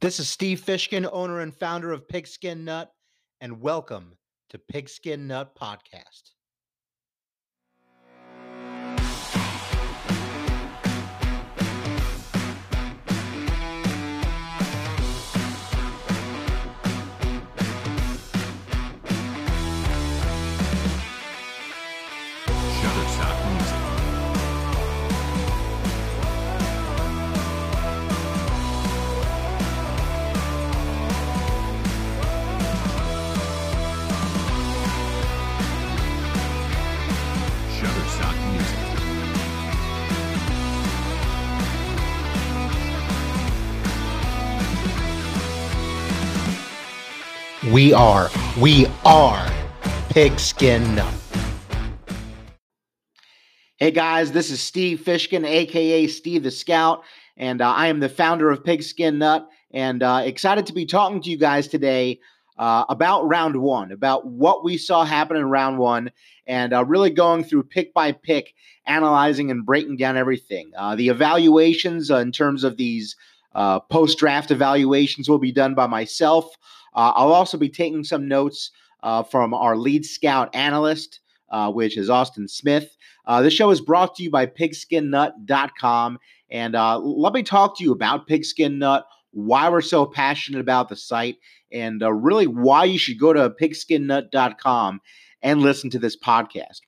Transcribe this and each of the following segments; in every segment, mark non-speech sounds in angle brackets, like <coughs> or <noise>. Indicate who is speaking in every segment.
Speaker 1: This is Steve Fishkin, owner and founder of Pigskin Nut, and welcome to Pigskin Nut Podcast. We are, we are Pigskin Nut. Hey guys, this is Steve Fishkin, aka Steve the Scout, and uh, I am the founder of Pigskin Nut, and uh, excited to be talking to you guys today uh, about round one, about what we saw happen in round one, and uh, really going through pick by pick, analyzing and breaking down everything. Uh, the evaluations uh, in terms of these post draft evaluations will be done by myself. Uh, I'll also be taking some notes uh, from our lead scout analyst, uh, which is Austin Smith. Uh, this show is brought to you by pigskinnut.com. And uh, let me talk to you about Pigskin Nut, why we're so passionate about the site, and uh, really why you should go to pigskinnut.com and listen to this podcast.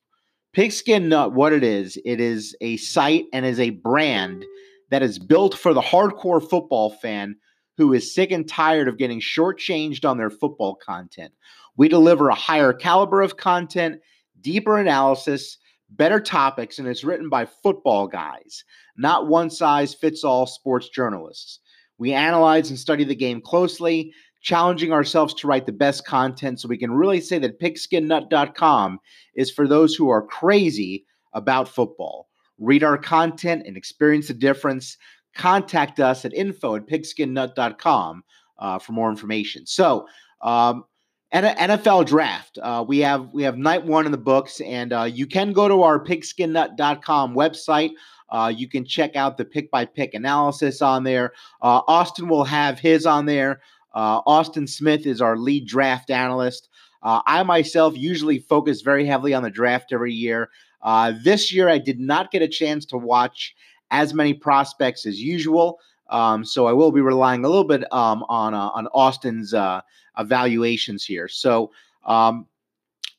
Speaker 1: Pigskin Nut, what it is, it is a site and is a brand that is built for the hardcore football fan who is sick and tired of getting shortchanged on their football content. We deliver a higher caliber of content, deeper analysis, better topics, and it's written by football guys, not one size fits all sports journalists. We analyze and study the game closely, challenging ourselves to write the best content so we can really say that pigskinnut.com is for those who are crazy about football. Read our content and experience the difference contact us at info at pigskinnut.com uh, for more information. So, um, NFL draft. Uh, we have we have night one in the books, and uh, you can go to our pigskinnut.com website. Uh, you can check out the pick by pick analysis on there. Uh, Austin will have his on there. Uh, Austin Smith is our lead draft analyst. Uh, I myself usually focus very heavily on the draft every year. this year, I did not get a chance to watch as many prospects as usual. Um, so I will be relying a little bit um, on uh, on Austin's uh, evaluations here. So um,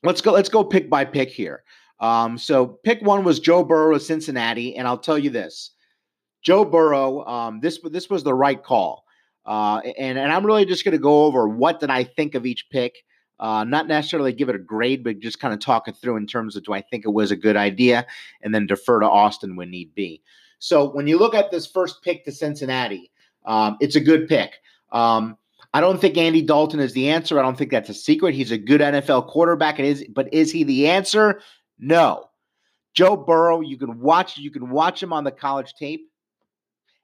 Speaker 1: let's go let's go pick by pick here. Um, so pick one was Joe Burrow of Cincinnati, and I'll tell you this: Joe Burrow. Um, this this was the right call, uh, and and I'm really just going to go over what did I think of each pick. Uh, not necessarily give it a grade, but just kind of talk it through in terms of do I think it was a good idea, and then defer to Austin when need be. So when you look at this first pick to Cincinnati, um, it's a good pick. Um, I don't think Andy Dalton is the answer. I don't think that's a secret. He's a good NFL quarterback. It is, but is he the answer? No. Joe Burrow, you can watch you can watch him on the college tape,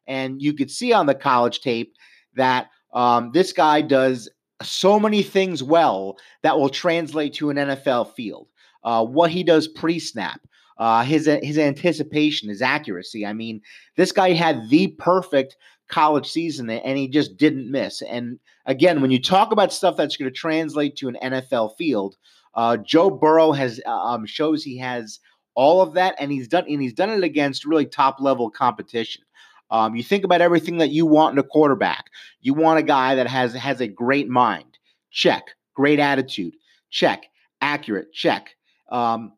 Speaker 1: and you could see on the college tape that um, this guy does so many things well that will translate to an NFL field. Uh, what he does pre-snap, uh, his his anticipation, his accuracy. I mean, this guy had the perfect college season and he just didn't miss. And again, when you talk about stuff that's going to translate to an NFL field, uh, Joe Burrow has uh, um, shows he has all of that, and he's done and he's done it against really top level competition. Um, you think about everything that you want in a quarterback. You want a guy that has has a great mind. Check. Great attitude. Check. Accurate. Check. Um,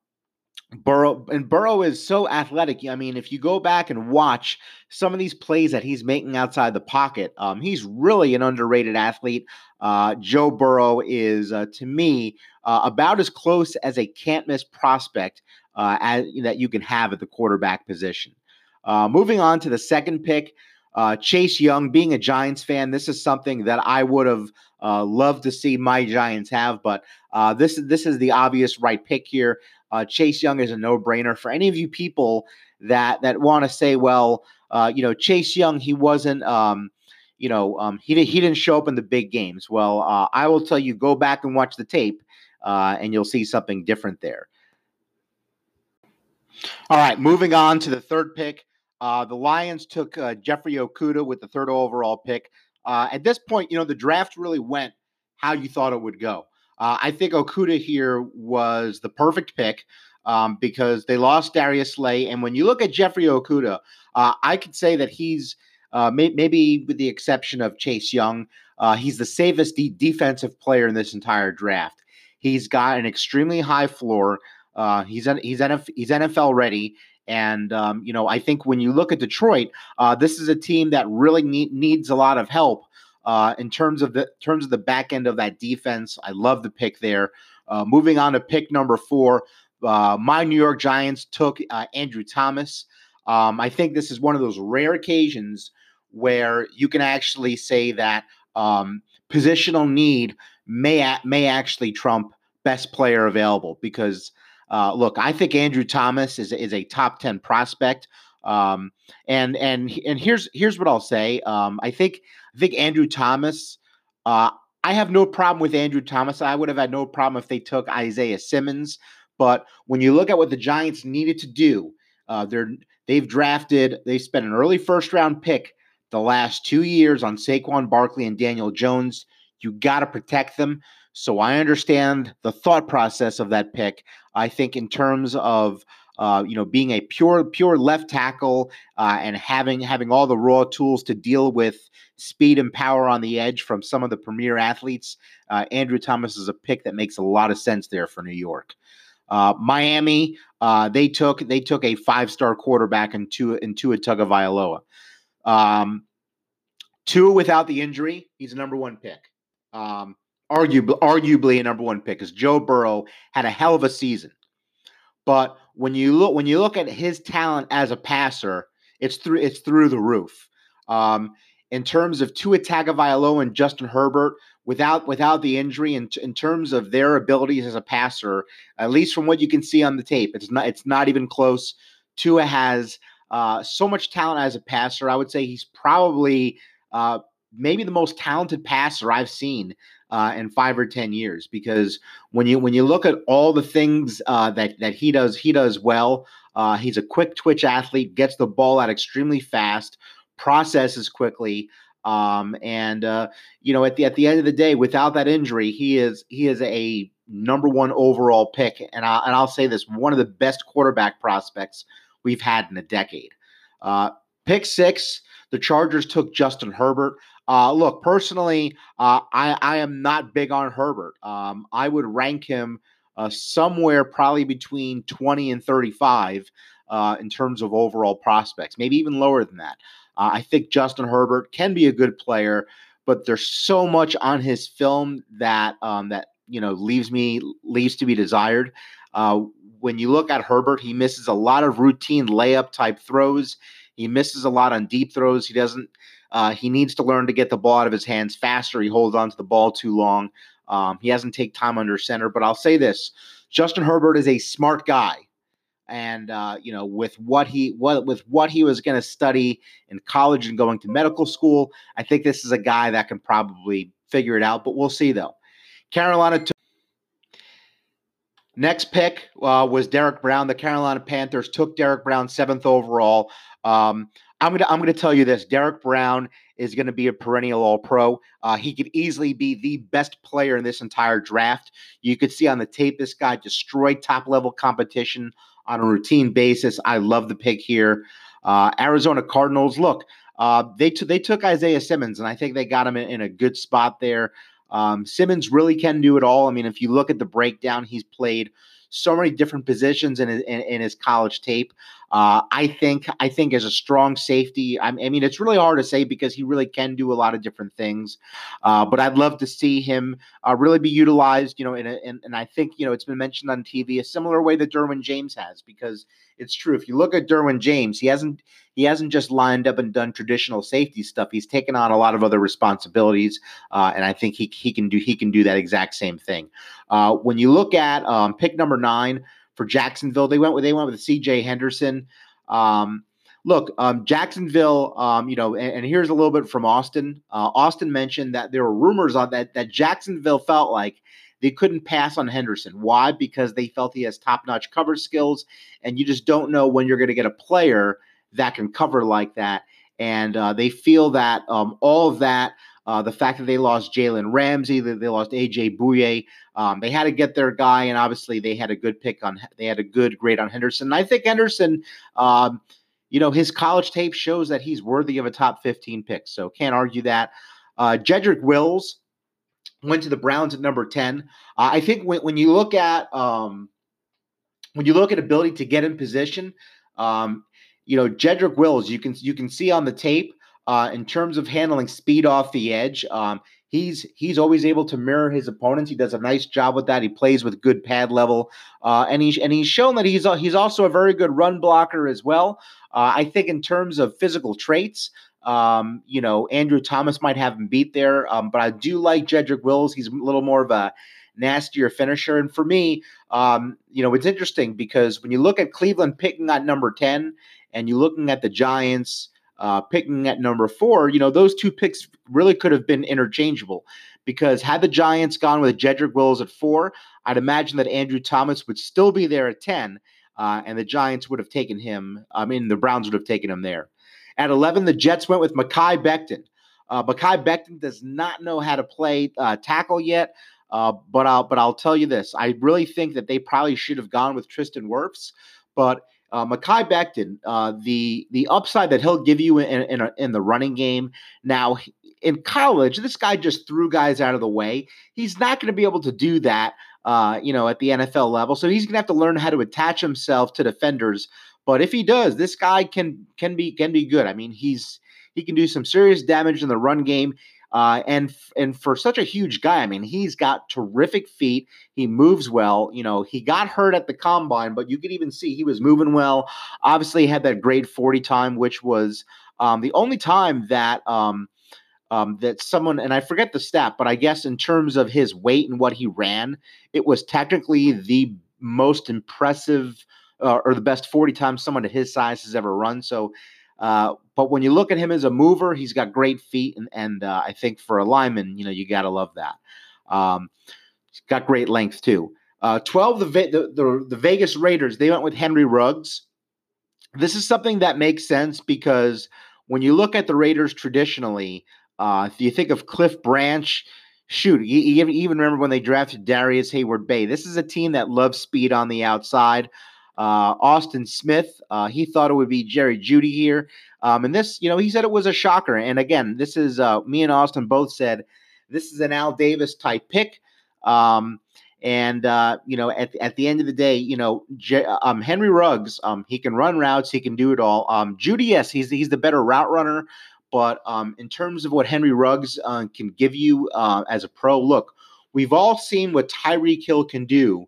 Speaker 1: Burrow and Burrow is so athletic. I mean, if you go back and watch some of these plays that he's making outside the pocket, um, he's really an underrated athlete. Uh, Joe Burrow is, uh, to me, uh, about as close as a can't miss prospect uh, as that you can have at the quarterback position. Uh, moving on to the second pick, uh, Chase Young. Being a Giants fan, this is something that I would have loved to see my Giants have, but this this is the obvious right pick here. Uh, Chase Young is a no-brainer for any of you people that that want to say, well, uh, you know, Chase Young, he wasn't, um, you know, um, he didn't he didn't show up in the big games. Well, uh, I will tell you, go back and watch the tape, uh, and you'll see something different there. All right, moving on to the third pick. Uh, the Lions took uh, Jeffrey Okudah with the third overall pick. at this point, you know, the draft really went how you thought it would go. Uh, I think Okudah here was the perfect pick um, because they lost Darius Slay. And when you look at Jeffrey Okudah, uh, I could say that he's uh, may- maybe with the exception of Chase Young, uh, he's the safest de- defensive player in this entire draft. He's got an extremely high floor. Uh, he's he's NF- he's NFL ready, and um, you know I think when you look at Detroit, uh, this is a team that really need, needs a lot of help uh, in terms of the terms of the back end of that defense. I love the pick there. Uh, moving on to pick number four, uh, my New York Giants took uh, Andrew Thomas. Um, I think this is one of those rare occasions where you can actually say that um, positional need may may actually trump best player available because uh, look, I think Andrew Thomas is is a top ten prospect. Um, and and and here's here's what I'll say. Um, I think I think Andrew Thomas. Uh, I have no problem with Andrew Thomas. I would have had no problem if they took Isaiah Simmons. But when you look at what the Giants needed to do, uh, they're they've drafted. They spent an early first round pick the last two years on Saquon Barkley and Daniel Jones. You got to protect them. So I understand the thought process of that pick. I think in terms of uh, you know being a pure pure left tackle uh, and having having all the raw tools to deal with speed and power on the edge from some of the premier athletes, uh, Andrew Thomas is a pick that makes a lot of sense there for New York. Uh, Miami, uh, they took they took a five star quarterback into into a Tagovailoa. Um, Tua without the injury, he's a number one pick. Um, arguably, arguably a number one pick because Joe Burrow had a hell of a season. But when you look when you look at his talent as a passer, it's through it's through the roof. Um, in terms of Tua Tagovailoa and Justin Herbert, without without the injury, in, in terms of their abilities as a passer, at least from what you can see on the tape, it's not it's not even close. Tua has uh, so much talent as a passer. I would say he's probably uh, maybe the most talented passer I've seen uh, in five or ten years. Because when you when you look at all the things uh, that that he does, he does well. Uh, he's a quick twitch athlete, gets the ball out extremely fast, processes quickly. Um, and uh, you know, at the at the end of the day, without that injury, he is he is a number one overall pick. And I and I'll say this: one of the best quarterback prospects we've had in a decade. Uh, pick six, the Chargers took Justin Herbert. Uh, look, personally, uh, I, I am not big on Herbert. Um, I would rank him uh, somewhere probably between 20 and 35 uh, in terms of overall prospects, maybe even lower than that. Uh, I think Justin Herbert can be a good player, but there's so much on his film that um, that you know leaves me leaves to be desired. Uh, when you look at Herbert, he misses a lot of routine layup type throws. He misses a lot on deep throws. He doesn't. Uh, he needs to learn to get the ball out of his hands faster. He holds on to the ball too long. Um, he hasn't take time under center. But I'll say this: Justin Herbert is a smart guy and uh, you know with what he what with what he was going to study in college and going to medical school i think this is a guy that can probably figure it out but we'll see though carolina took next pick uh, was derrick brown the carolina panthers took derrick brown seventh overall um, i'm gonna i'm gonna tell you this derrick brown is to be a perennial all pro. Uh, he could easily be the best player in this entire draft. You could see on the tape, this guy destroyed top level competition on a routine basis. I love the pick here. Uh, Arizona Cardinals, look, uh, they, t- they took Isaiah Simmons, and I think they got him in, in a good spot there. Um, Simmons really can do it all. I mean, if you look at the breakdown, he's played so many different positions in his, in, in his college tape. Uh, I think I think as a strong safety, I, mean it's really hard to say because he really can do a lot of different things. Uh, but I'd love to see him uh, really be utilized, you know, in in, and I think you know it's been mentioned on TV a similar way that Derwin James has because it's true. If you look at Derwin James, he hasn't he hasn't just lined up and done traditional safety stuff. He's taken on a lot of other responsibilities, uh, and I think he he can do he can do that exact same thing. Uh, when you look at um, pick number nine for Jacksonville. They went with they went with C.J. Henderson. Um, look, um, Jacksonville. Um, you know, and, and, here's a little bit from Austin. Uh, Austin mentioned that there were rumors on that that Jacksonville felt like they couldn't pass on Henderson. Why? Because they felt he has top notch cover skills, and you just don't know when you're going to get a player that can cover like that. And uh, they feel that um, all of that Uh, the fact that they lost Jalen Ramsey, that they lost AJ Bouye, um, they had to get their guy, and obviously they had a good pick on. They had a good grade on Henderson. And I think Henderson, um, you know, his college tape shows that he's worthy of a top 15 pick. So can't argue that. Uh, Jedrick Wills went to the Browns at number 10. Uh, I think when, when you look at um, when you look at ability to get in position, um, you know, Jedrick Wills, you can you can see on the tape uh, in terms of handling speed off the edge. Um, he's he's always able to mirror his opponents. He does a nice job with that. He plays with good pad level, uh, and he's and he's shown that he's he's also a very good run blocker as well. Uh, I think in terms of physical traits, um, you know, Andrew Thomas might have him beat there, um, but I do like Jedrick Wills. He's a little more of a nastier finisher, and for me, um, you know, it's interesting because when you look at Cleveland picking at number ten, and you're looking at the Giants uh, picking at number four, you know, those two picks really could have been interchangeable because had the Giants gone with Jedrick Wills at four, I'd imagine that Andrew Thomas would still be there at 10, uh, and the Giants would have taken him. I mean, the Browns would have taken him there. At 11, the Jets went with Mekhi Becton. Uh, Mekhi Becton does not know how to play uh, tackle yet, uh, but I'll but I'll tell you this: I really think that they probably should have gone with Tristan Wirfs, but uh, Mekhi Becton, uh, the the upside that he'll give you in in, a, in, the running game. Now, in college, this guy just threw guys out of the way. He's not going to be able to do that, uh, you know, at the NFL level. So he's going to have to learn how to attach himself to defenders. But if he does, this guy can can be can be good. I mean, he's he can do some serious damage in the run game. Uh, and and for such a huge guy, I mean, he's got terrific feet. He moves well. You know, he got hurt at the combine, but you could even see he was moving well. Obviously, had that grade forty time, which was um, the only time that um, um, that someone and I forget the stat, but I guess in terms of his weight and what he ran, it was technically the most impressive uh, or the best 40 times someone at his size has ever run. So uh, but when you look at him as a mover, he's got great feet, and, and uh, I think for a lineman, you know, you got to love that. Um, he's got great length too. Uh, Twelve, the, the, the the Vegas Raiders, they went with Henry Ruggs. This is something that makes sense because when you look at the Raiders traditionally, uh, if you think of Cliff Branch, shoot, you, you even remember when they drafted Darrius Heyward-Bey. This is a team that loves speed on the outside. Uh, Austin Smith, uh, he thought it would be Jerry Jeudy here. Um, and this, you know, he said it was a shocker. And again, this is uh, me and Austin both said this is an Al Davis type pick. Um, and uh, you know, at at the end of the day, you know, J- um, Henry Ruggs, um, he can run routes, he can do it all. Um, Jeudy, yes, he's he's the better route runner, but um, in terms of what Henry Ruggs uh, can give you uh, as a pro, look, we've all seen what Tyreek Hill can do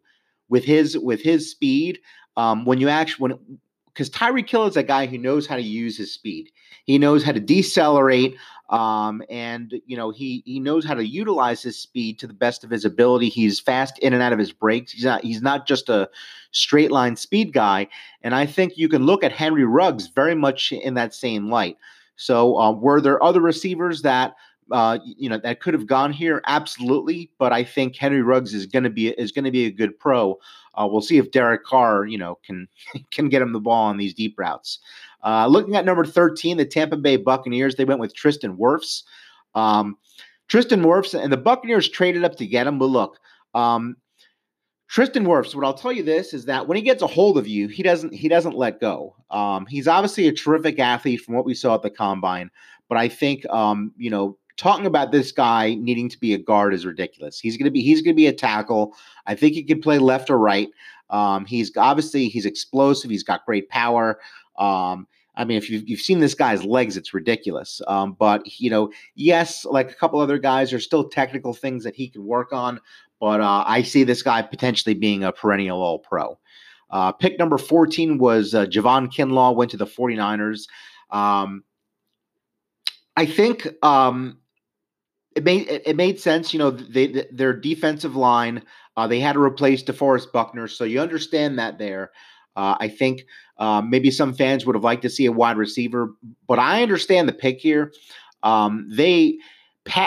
Speaker 1: with his with his speed. Um, when you actually when because Tyreek Hill is a guy who knows how to use his speed. He knows how to decelerate, um, and you know he he knows how to utilize his speed to the best of his ability. He's fast in and out of his breaks. He's not he's not just a straight line speed guy. And I think you can look at Henry Ruggs very much in that same light. So uh, were there other receivers that uh, you know that could have gone here? Absolutely, but I think Henry Ruggs is going to be is going to be a good pro. Uh, we'll see if Derek Carr, you know, can <laughs> can get him the ball on these deep routes. Uh, looking at number thirteen, the Tampa Bay Buccaneers, they went with Tristan Wirfs. Um, Tristan Wirfs and the Buccaneers traded up to get him, but look, um, Tristan Wirfs. What I'll tell you this is that when he gets a hold of you, he doesn't he doesn't let go. Um, he's obviously a terrific athlete from what we saw at the combine, but I think um, you know talking about this guy needing to be a guard is ridiculous. He's going to be he's to be a tackle. I think he can play left or right. Um, he's obviously he's explosive. He's got great power. Um, I mean, if you've, you've seen this guy's legs, it's ridiculous. Um, but you know, yes, like a couple other guys, there's still technical things that he can work on. But uh, I see this guy potentially being a perennial All Pro. Uh, pick number 14 was uh, Javon Kinlaw, went to the 49ers. Um, I think um, it made it made sense. You know, they, their defensive line uh, they had to replace DeForest Buckner, so you understand that there. Uh, I think uh, maybe some fans would have liked to see a wide receiver, but I understand the pick here. Um, they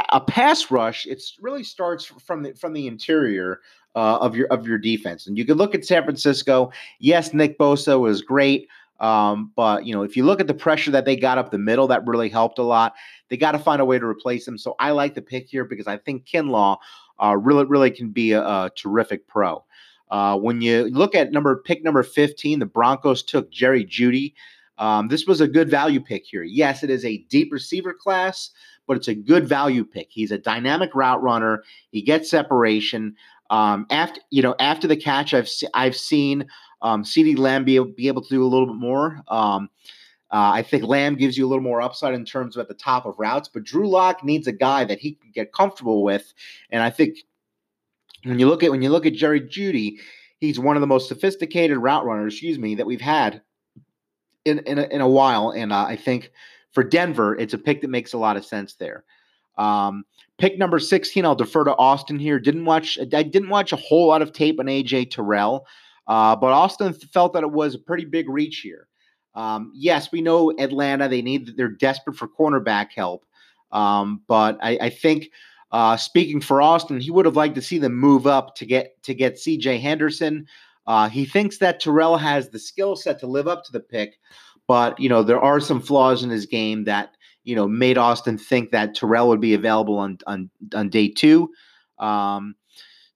Speaker 1: a pass rush. It really starts from the from the interior uh, of your of your defense, and you can look at San Francisco. Yes, Nick Bosa was great. Um, but you know, if you look at the pressure that they got up the middle, that really helped a lot. They got to find a way to replace him. So I like the pick here because I think Kinlaw uh, really, really can be a, a terrific pro. Uh, when you look at number pick number 15, the Broncos took Jerry Jeudy. Um, this was a good value pick here. Yes, it is a deep receiver class, but it's a good value pick. He's a dynamic route runner. He gets separation. Um, after you know, after the catch, I've se- I've seen um, CeeDee Lamb be, be able to do a little bit more. Um, uh, I think Lamb gives you a little more upside in terms of at the top of routes, but Drew Lock needs a guy that he can get comfortable with, and I think when you look at when you look at Jerry Jeudy, he's one of the most sophisticated route runners, excuse me, that we've had in in a, in a while, and uh, I think for Denver, it's a pick that makes a lot of sense there. Um, pick number sixteen, I'll defer to Austin here. Didn't watch I didn't watch a whole lot of tape on AJ Terrell, uh, but Austin felt that it was a pretty big reach here. Um, yes, we know Atlanta; they need they're desperate for cornerback help, um, but I, I think. Uh, speaking for Austin, he would have liked to see them move up to get to get C.J. Henderson. Uh, he thinks that Terrell has the skill set to live up to the pick, but you know there are some flaws in his game that you know made Austin think that Terrell would be available on on, on day two. Um,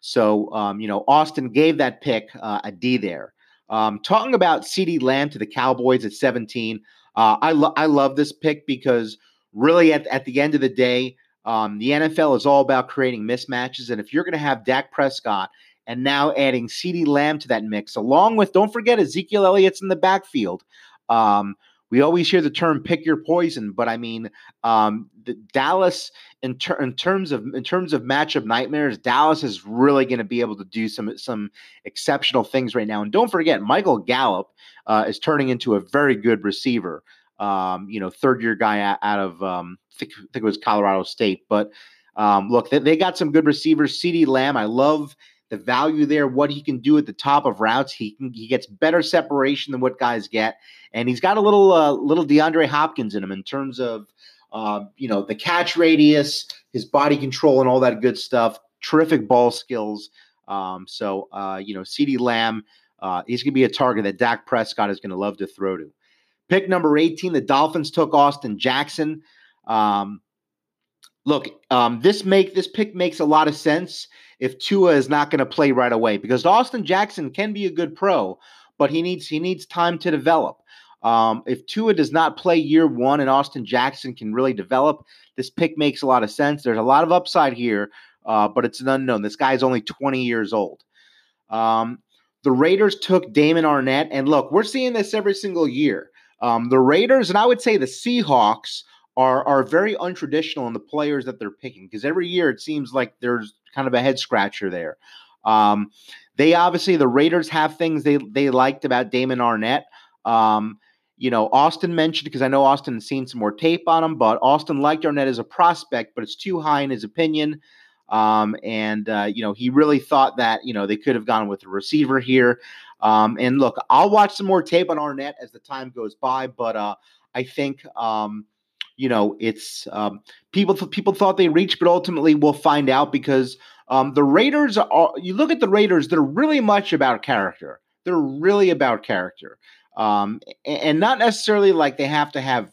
Speaker 1: so um, you know Austin gave that pick uh, a D there. Um, talking about CeeDee Lamb to the Cowboys at 17, uh, I lo- I love this pick because really at at the end of the day, um, the NFL is all about creating mismatches, and if you're going to have Dak Prescott and now adding CeeDee Lamb to that mix, along with don't forget Ezekiel Elliott's in the backfield. Um, we always hear the term "pick your poison," but I mean, um, the Dallas in, ter- in terms of in terms of matchup nightmares, Dallas is really going to be able to do some some exceptional things right now. And don't forget, Michael Gallup uh, is turning into a very good receiver. Um, you know, third year guy out, of um, I think, I think it was Colorado State. But um, look, they, they got some good receivers. CeeDee Lamb, I love the value there, what he can do at the top of routes. He can he gets better separation than what guys get, and he's got a little uh, little DeAndre Hopkins in him in terms of uh, you know the catch radius, his body control, and all that good stuff. Terrific ball skills. Um, so uh, you know, CeeDee Lamb, uh, he's going to be a target that Dak Prescott is going to love to throw to. Pick number 18, the Dolphins took Austin Jackson. Um, look, um, this make this pick makes a lot of sense if Tua is not going to play right away because Austin Jackson can be a good pro, but he needs he needs time to develop. Um, if Tua does not play year one and Austin Jackson can really develop, this pick makes a lot of sense. There's a lot of upside here, uh, but it's an unknown. This guy is only 20 years old. Um, the Raiders took Damon Arnette, and look, we're seeing this every single year. Um, the Raiders, and I would say the Seahawks, are are very untraditional in the players that they're picking because every year it seems like there's kind of a head scratcher there. Um, they obviously the Raiders have things they they liked about Damon Arnette. Um, you know, Austin mentioned because I know Austin has seen some more tape on him, but Austin liked Arnette as a prospect, but it's too high in his opinion. Um, and uh, you know, he really thought that you know they could have gone with a receiver here. Um, and look, I'll watch some more tape on Arnette as the time goes by, but uh, I think um, you know it's um, people people thought they reached, but ultimately we'll find out because um, the Raiders are. You look at the Raiders; they're really much about character. They're really about character, um, and not necessarily like they have to have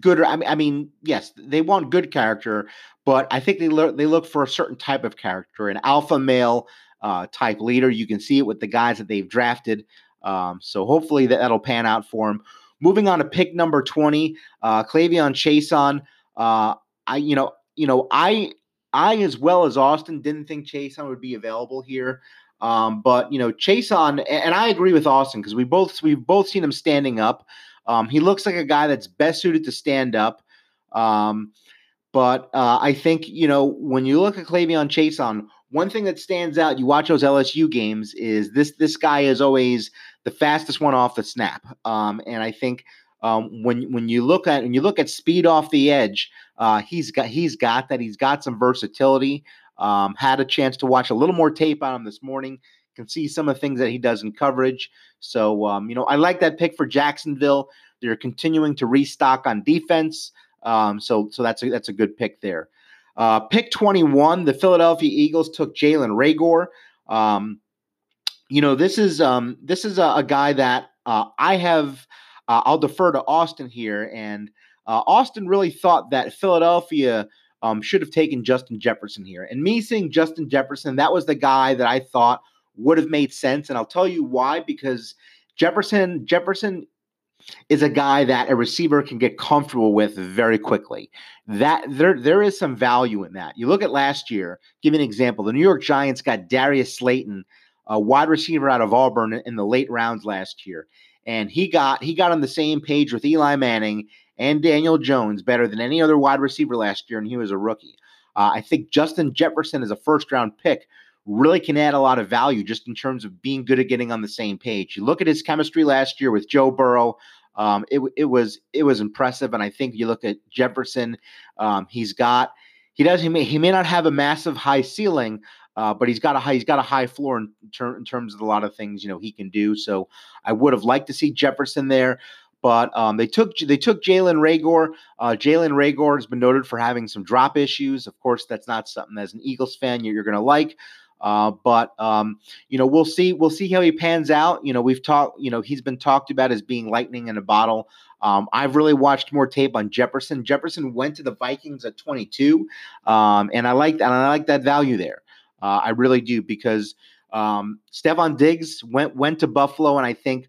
Speaker 1: good. I mean, I mean, yes, they want good character, but I think they they look for a certain type of character, an alpha male uh, type leader. You can see it with the guys that they've drafted. Um, so hopefully that, that'll pan out for him. Moving on to pick number 20, uh, K'Lavon Chaisson. Uh, I, you know, you know, I, I as well as Austin didn't think Chaisson would be available here. Um, but you know, Chaisson, and I agree with Austin because we both we've both seen him standing up. Um, he looks like a guy that's best suited to stand up. Um, but uh, I think you know when you look at K'Lavon Chaisson, one thing that stands out, you watch those LSU games, is this this guy is always the fastest one off the snap. Um, and I think um, when when you look at when you look at speed off the edge, uh, he's got he's got that. He's got some versatility. Um, had a chance to watch a little more tape on him this morning. Can see some of the things that he does in coverage. So um, you know, I like that pick for Jacksonville. They're continuing to restock on defense. Um, so so that's a, that's a good pick there. Uh, pick 21, the Philadelphia Eagles took Jalen Reagor. Um, you know, this is um, this is a, a, guy that uh, I have, uh, I'll defer to Austin here. And uh, Austin really thought that Philadelphia um, should have taken Justin Jefferson here. And me seeing Justin Jefferson, that was the guy that I thought would have made sense. And I'll tell you why, because Jefferson, Jefferson is a guy that a receiver can get comfortable with very quickly. That there there is some value in that. You look at last year. Give me an example. The New York Giants got Darius Slayton, a wide receiver out of Auburn, in the late rounds last year, and he got he got on the same page with Eli Manning and Daniel Jones better than any other wide receiver last year, and he was a rookie. Uh, I think Justin Jefferson is a first round pick really can add a lot of value just in terms of being good at getting on the same page. You look at his chemistry last year with Joe Burrow. Um, it, it was it was impressive, and I think you look at Jefferson. Um, he's got he does he may he may not have a massive high ceiling, uh, but he's got a high he's got a high floor in, ter- in terms of a lot of things you know he can do. So I would have liked to see Jefferson there. But um, they took they took Jalen Reagor. Uh, Jalen Reagor has been noted for having some drop issues. Of course, that's not something as an Eagles fan you're, you're going to like. Uh, but um, you know, we'll see. We'll see how he pans out. You know, we've talked. You know, he's been talked about as being lightning in a bottle. Um, I've really watched more tape on Jefferson. Jefferson went to the Vikings at 22, um, and I like and I like that value there. Uh, I really do because um, Stefon Diggs went went to Buffalo, and I think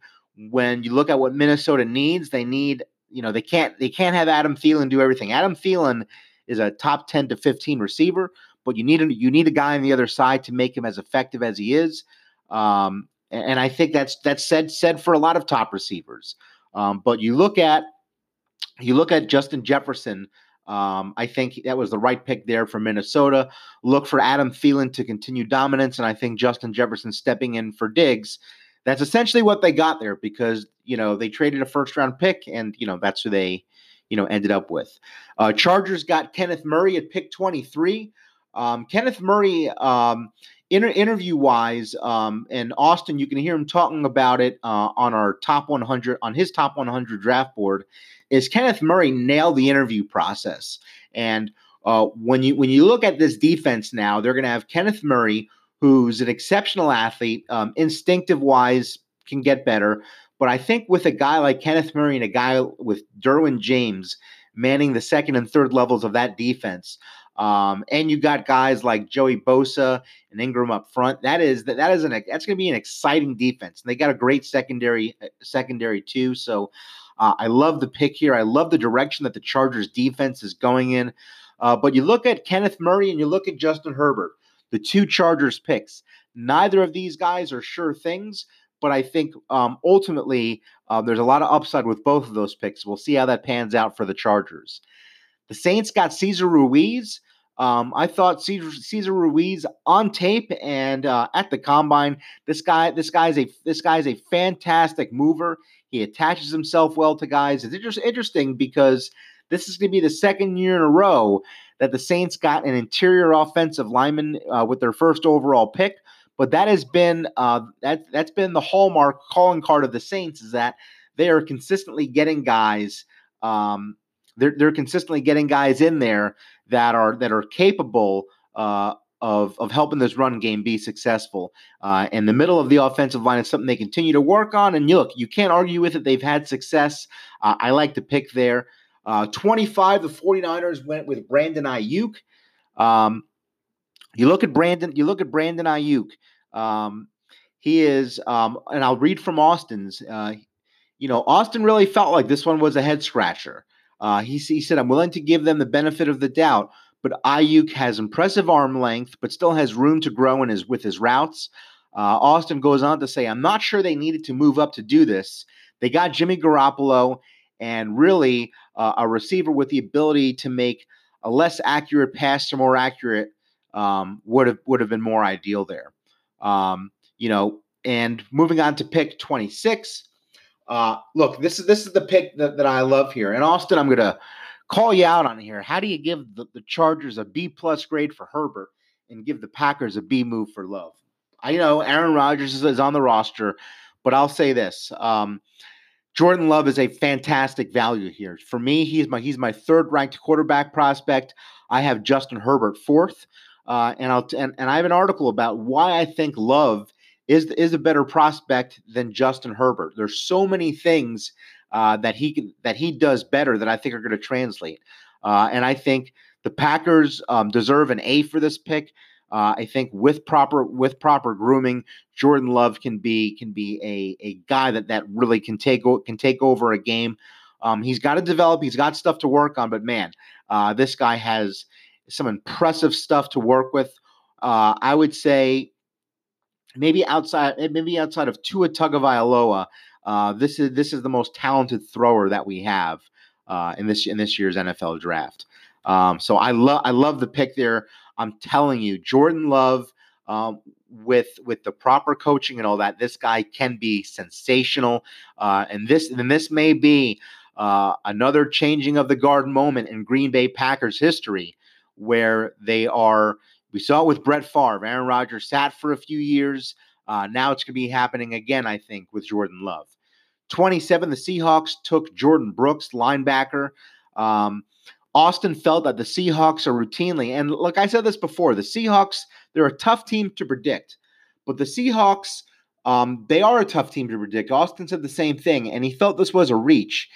Speaker 1: when you look at what Minnesota needs, they need you know they can't they can't have Adam Thielen do everything. Adam Thielen is a top 10 to 15 receiver but you need a, you need a guy on the other side to make him as effective as he is. Um, and I think that's that's said said for a lot of top receivers. Um, but you look at you look at Justin Jefferson. Um, I think that was the right pick there for Minnesota. Look for Adam Thielen to continue dominance, and I think Justin Jefferson stepping in for Diggs. That's essentially what they got there because you know they traded a first round pick, and you know that's who they you know ended up with. Uh, Chargers got Kenneth Murray at pick twenty three. Um, Kenneth Murray, um, inter- interview wise, um, and Austin, you can hear him talking about it uh, on our top 100, on his top 100 draft board. Is Kenneth Murray nailed the interview process? And uh, when you when you look at this defense now, they're going to have Kenneth Murray, who's an exceptional athlete, um, instinctive wise, can get better. But I think with a guy like Kenneth Murray and a guy with Derwin James manning the second and third levels of that defense, um, and you got guys like Joey Bosa and Ingram up front. That is that that is an that's going to be an exciting defense. And they got a great secondary uh, secondary too. So uh, I love the pick here. I love the direction that the Chargers defense is going in. Uh, but you look at Kenneth Murray and you look at Justin Herbert, the two Chargers picks. Neither of these guys are sure things, but I think um, ultimately uh, there's a lot of upside with both of those picks. We'll see how that pans out for the Chargers. The Saints got Cesar Ruiz. Um, I thought Cesar, Ruiz on tape and uh, at the combine. This guy, this guy's a this guy's a fantastic mover. He attaches himself well to guys. It's just interesting because this is going to be the second year in a row that the Saints got an interior offensive lineman uh, with their first overall pick. But that has been uh, that that's been the hallmark calling card of the Saints is that they are consistently getting guys. Um, they're they're consistently getting guys in there that are that are capable uh, of of helping this run game be successful. Uh, and the middle of the offensive line is something they continue to work on. And look, you can't argue with it. They've had success. Uh, I like to pick there. Uh, 25, the 49ers went with Brandon Aiyuk. Um, you look at Brandon, you look at Brandon Aiyuk. Um, he is, um, and I'll read from Austin's. Uh, you know, Austin really felt like this one was a head scratcher. Uh, he, he said, I'm willing to give them the benefit of the doubt, but Aiyuk has impressive arm length, but still has room to grow in his with his routes. Uh, Austin goes on to say, I'm not sure they needed to move up to do this. They got Jimmy Garoppolo and really uh, a receiver with the ability to make a less accurate pass to more accurate um, would have would have been more ideal there. Um, you know, and moving on to pick 26, uh, look, this is this is the pick that, that I love here. And Austin, I'm gonna call you out on here. How do you give the, the Chargers a B plus grade for Herbert and give the Packers a B move for Love? I know Aaron Rodgers is, is on the roster, but I'll say this. Um, Jordan Love is a fantastic value here. For me, he's my he's my third ranked quarterback prospect. I have Justin Herbert fourth. Uh, and I'll and, and I have an article about why I think Love is is a better prospect than Justin Herbert. There's so many things uh, that he can that he does better that I think are going to translate. Uh, and I think the Packers um, deserve an A for this pick. Uh, I think with proper with proper grooming, Jordan Love can be can be a a guy that that really can take can take over a game. Um, he's got to develop. He's got stuff to work on, but man, uh, this guy has some impressive stuff to work with. Uh, I would say maybe outside maybe outside of Tua Tagovailoa, uh, this is this is the most talented thrower that we have uh, in this in this year's NFL draft. Um, so I love I love the pick there. I'm telling you, Jordan Love, um, with with the proper coaching and all that, this guy can be sensational. Uh, and this and this may be uh, another changing of the guard moment in Green Bay Packers history, where they are. We saw it with Brett Favre. Aaron Rodgers sat for a few years. Uh, now it's going to be happening again, I think, with Jordan Love. 27, the Seahawks took Jordyn Brooks, linebacker. Um, Austin felt that the Seahawks are routinely, and like I said this before, the Seahawks, they're a tough team to predict. But the Seahawks, um, they are a tough team to predict. Austin said the same thing, and he felt this was a reach.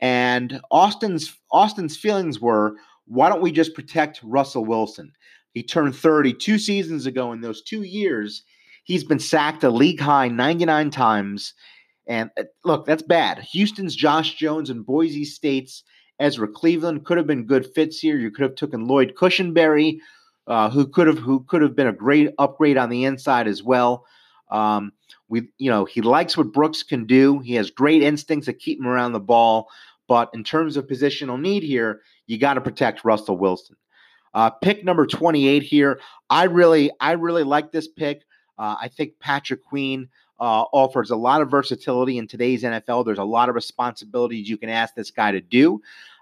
Speaker 1: And Austin's Austin's feelings were, why don't we just protect Russell Wilson? He turned 30 two seasons ago. In those two years, he's been sacked a league high 99 times. And uh, look, that's bad. Houston's Josh Jones and Boise State's Ezra Cleveland could have been good fits here. You could have taken Lloyd Cushenberry, uh, who could have who could have been a great upgrade on the inside as well. Um, we, you know, he likes what Brooks can do. He has great instincts to keep him around the ball. But in terms of positional need here, you got to protect Russell Wilson. Uh, pick number 28 here. I really, I really like this pick. Uh, I think Patrick Queen uh, offers a lot of versatility in today's NFL. There's a lot of responsibilities you can ask this guy to do.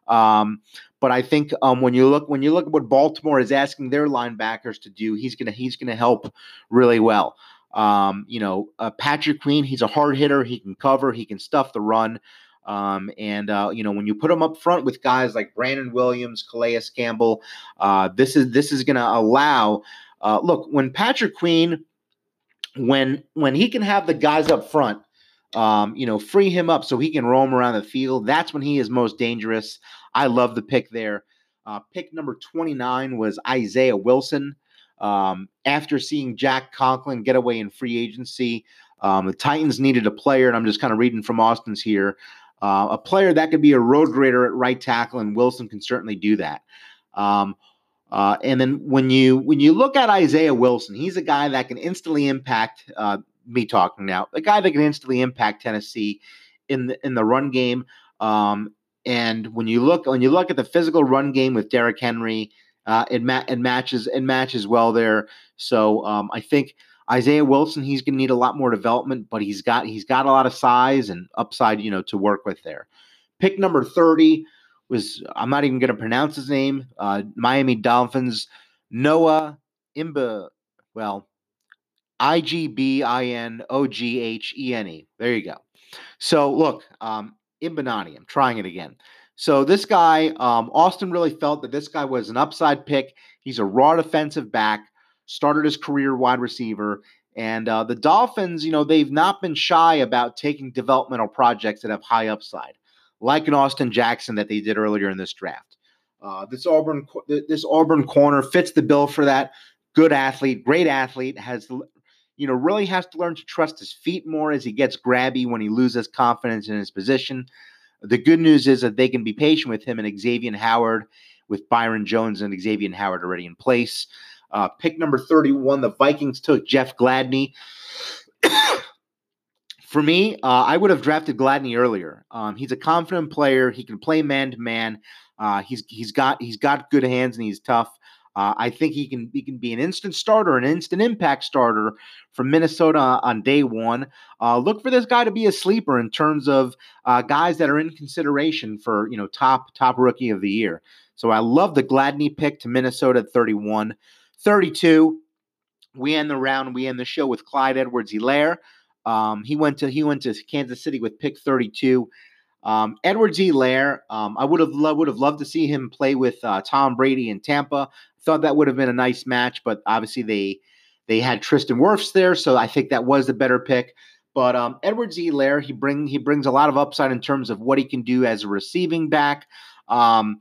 Speaker 1: Um, but I think um, when you look when you look at what Baltimore is asking their linebackers to do, he's gonna he's gonna help really well. Um, you know, uh, Patrick Queen, he's a hard hitter. He can cover. He can stuff the run. Um, and uh, you know, when you put them up front with guys like Brandon Williams, Calais Campbell, uh, this is this is going to allow. Uh, look, when Patrick Queen when when he can have the guys up front, um, you know, free him up so he can roam around the field. That's when he is most dangerous. I love the pick there. Uh, pick number 29 was Isaiah Wilson. Um, after seeing Jack Conklin get away in free agency, um, the Titans needed a player, and I'm just kind of reading from Austin's here. Uh, a player that could be a road grader at right tackle, and Wilson can certainly do that. Um, uh, and then when you when you look at Isaiah Wilson, he's a guy that can instantly impact uh, me talking now, a guy that can instantly impact Tennessee in the in the run game. Um, and when you look when you look at the physical run game with Derrick Henry, uh, it, ma- it matches it matches well there. So um, I think Isaiah Wilson he's going to need a lot more development, but he's got he's got a lot of size and upside you know to work with there. Pick number thirty was I'm not even going to pronounce his name. Uh, Miami Dolphins Noah Imba. Well, I G B I N O G H E N E. There you go. So look, um, Igbinoghene. I'm trying it again. So this guy, um, Austin really felt that this guy was an upside pick. He's a raw defensive back. Started his career wide receiver. And uh, the Dolphins, you know, they've not been shy about taking developmental projects that have high upside like an Austin Jackson that they did earlier in this draft. Uh, this Auburn this Auburn corner fits the bill for that. Good athlete, great athlete, has you know really has to learn to trust his feet more as he gets grabby when he loses confidence in his position. The good news is that they can be patient with him and Xavier Howard, with Byron Jones and Xavier Howard already in place. Uh, pick number 31, the Vikings took Jeff Gladney. <coughs> For me, uh, I would have drafted Gladney earlier. Um, he's a confident player. He can play man to man. He's he's got he's got good hands and he's tough. Uh, I think he can he can be an instant starter, an instant impact starter from Minnesota on day one. Uh, look for this guy to be a sleeper in terms of uh, guys that are in consideration for you know top top rookie of the year. So I love the Gladney pick to Minnesota at 31. 32, we end the round, we end the show with Clyde Edwards-Helaire. Um, he went to he went to Kansas City with pick 32. Um, Edwards-Helaire, um, I would have lo- would have loved to see him play with uh, Tom Brady in Tampa. Thought that would have been a nice match, but obviously they they had Tristan Wirfs there, so I think that was the better pick. But um, Edwards-Helaire, he bring he brings a lot of upside in terms of what he can do as a receiving back. Um,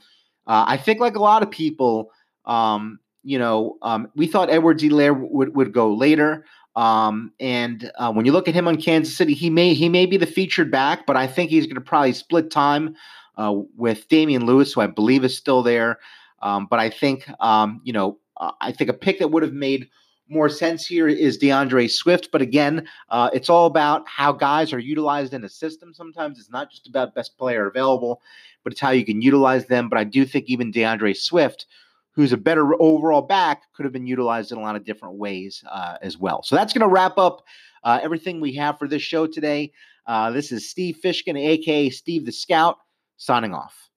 Speaker 1: uh, I think, like a lot of people, um, you know, um, we thought Edwards-Helaire would would go later. Um, and uh, when you look at him on Kansas City, he may he may be the featured back, but I think he's going to probably split time uh, with Damian Lewis, who I believe is still there. Um, but I think um, you know, uh, I think a pick that would have made more sense here is D'Andre Swift. But again, uh, it's all about how guys are utilized in a system. Sometimes it's not just about best player available, but it's how you can utilize them. But I do think even D'Andre Swift, who's a better overall back, could have been utilized in a lot of different ways uh, as well. So that's going to wrap up uh, everything we have for this show today. Uh, this is Steve Fishkin, aka Steve the Scout, signing off.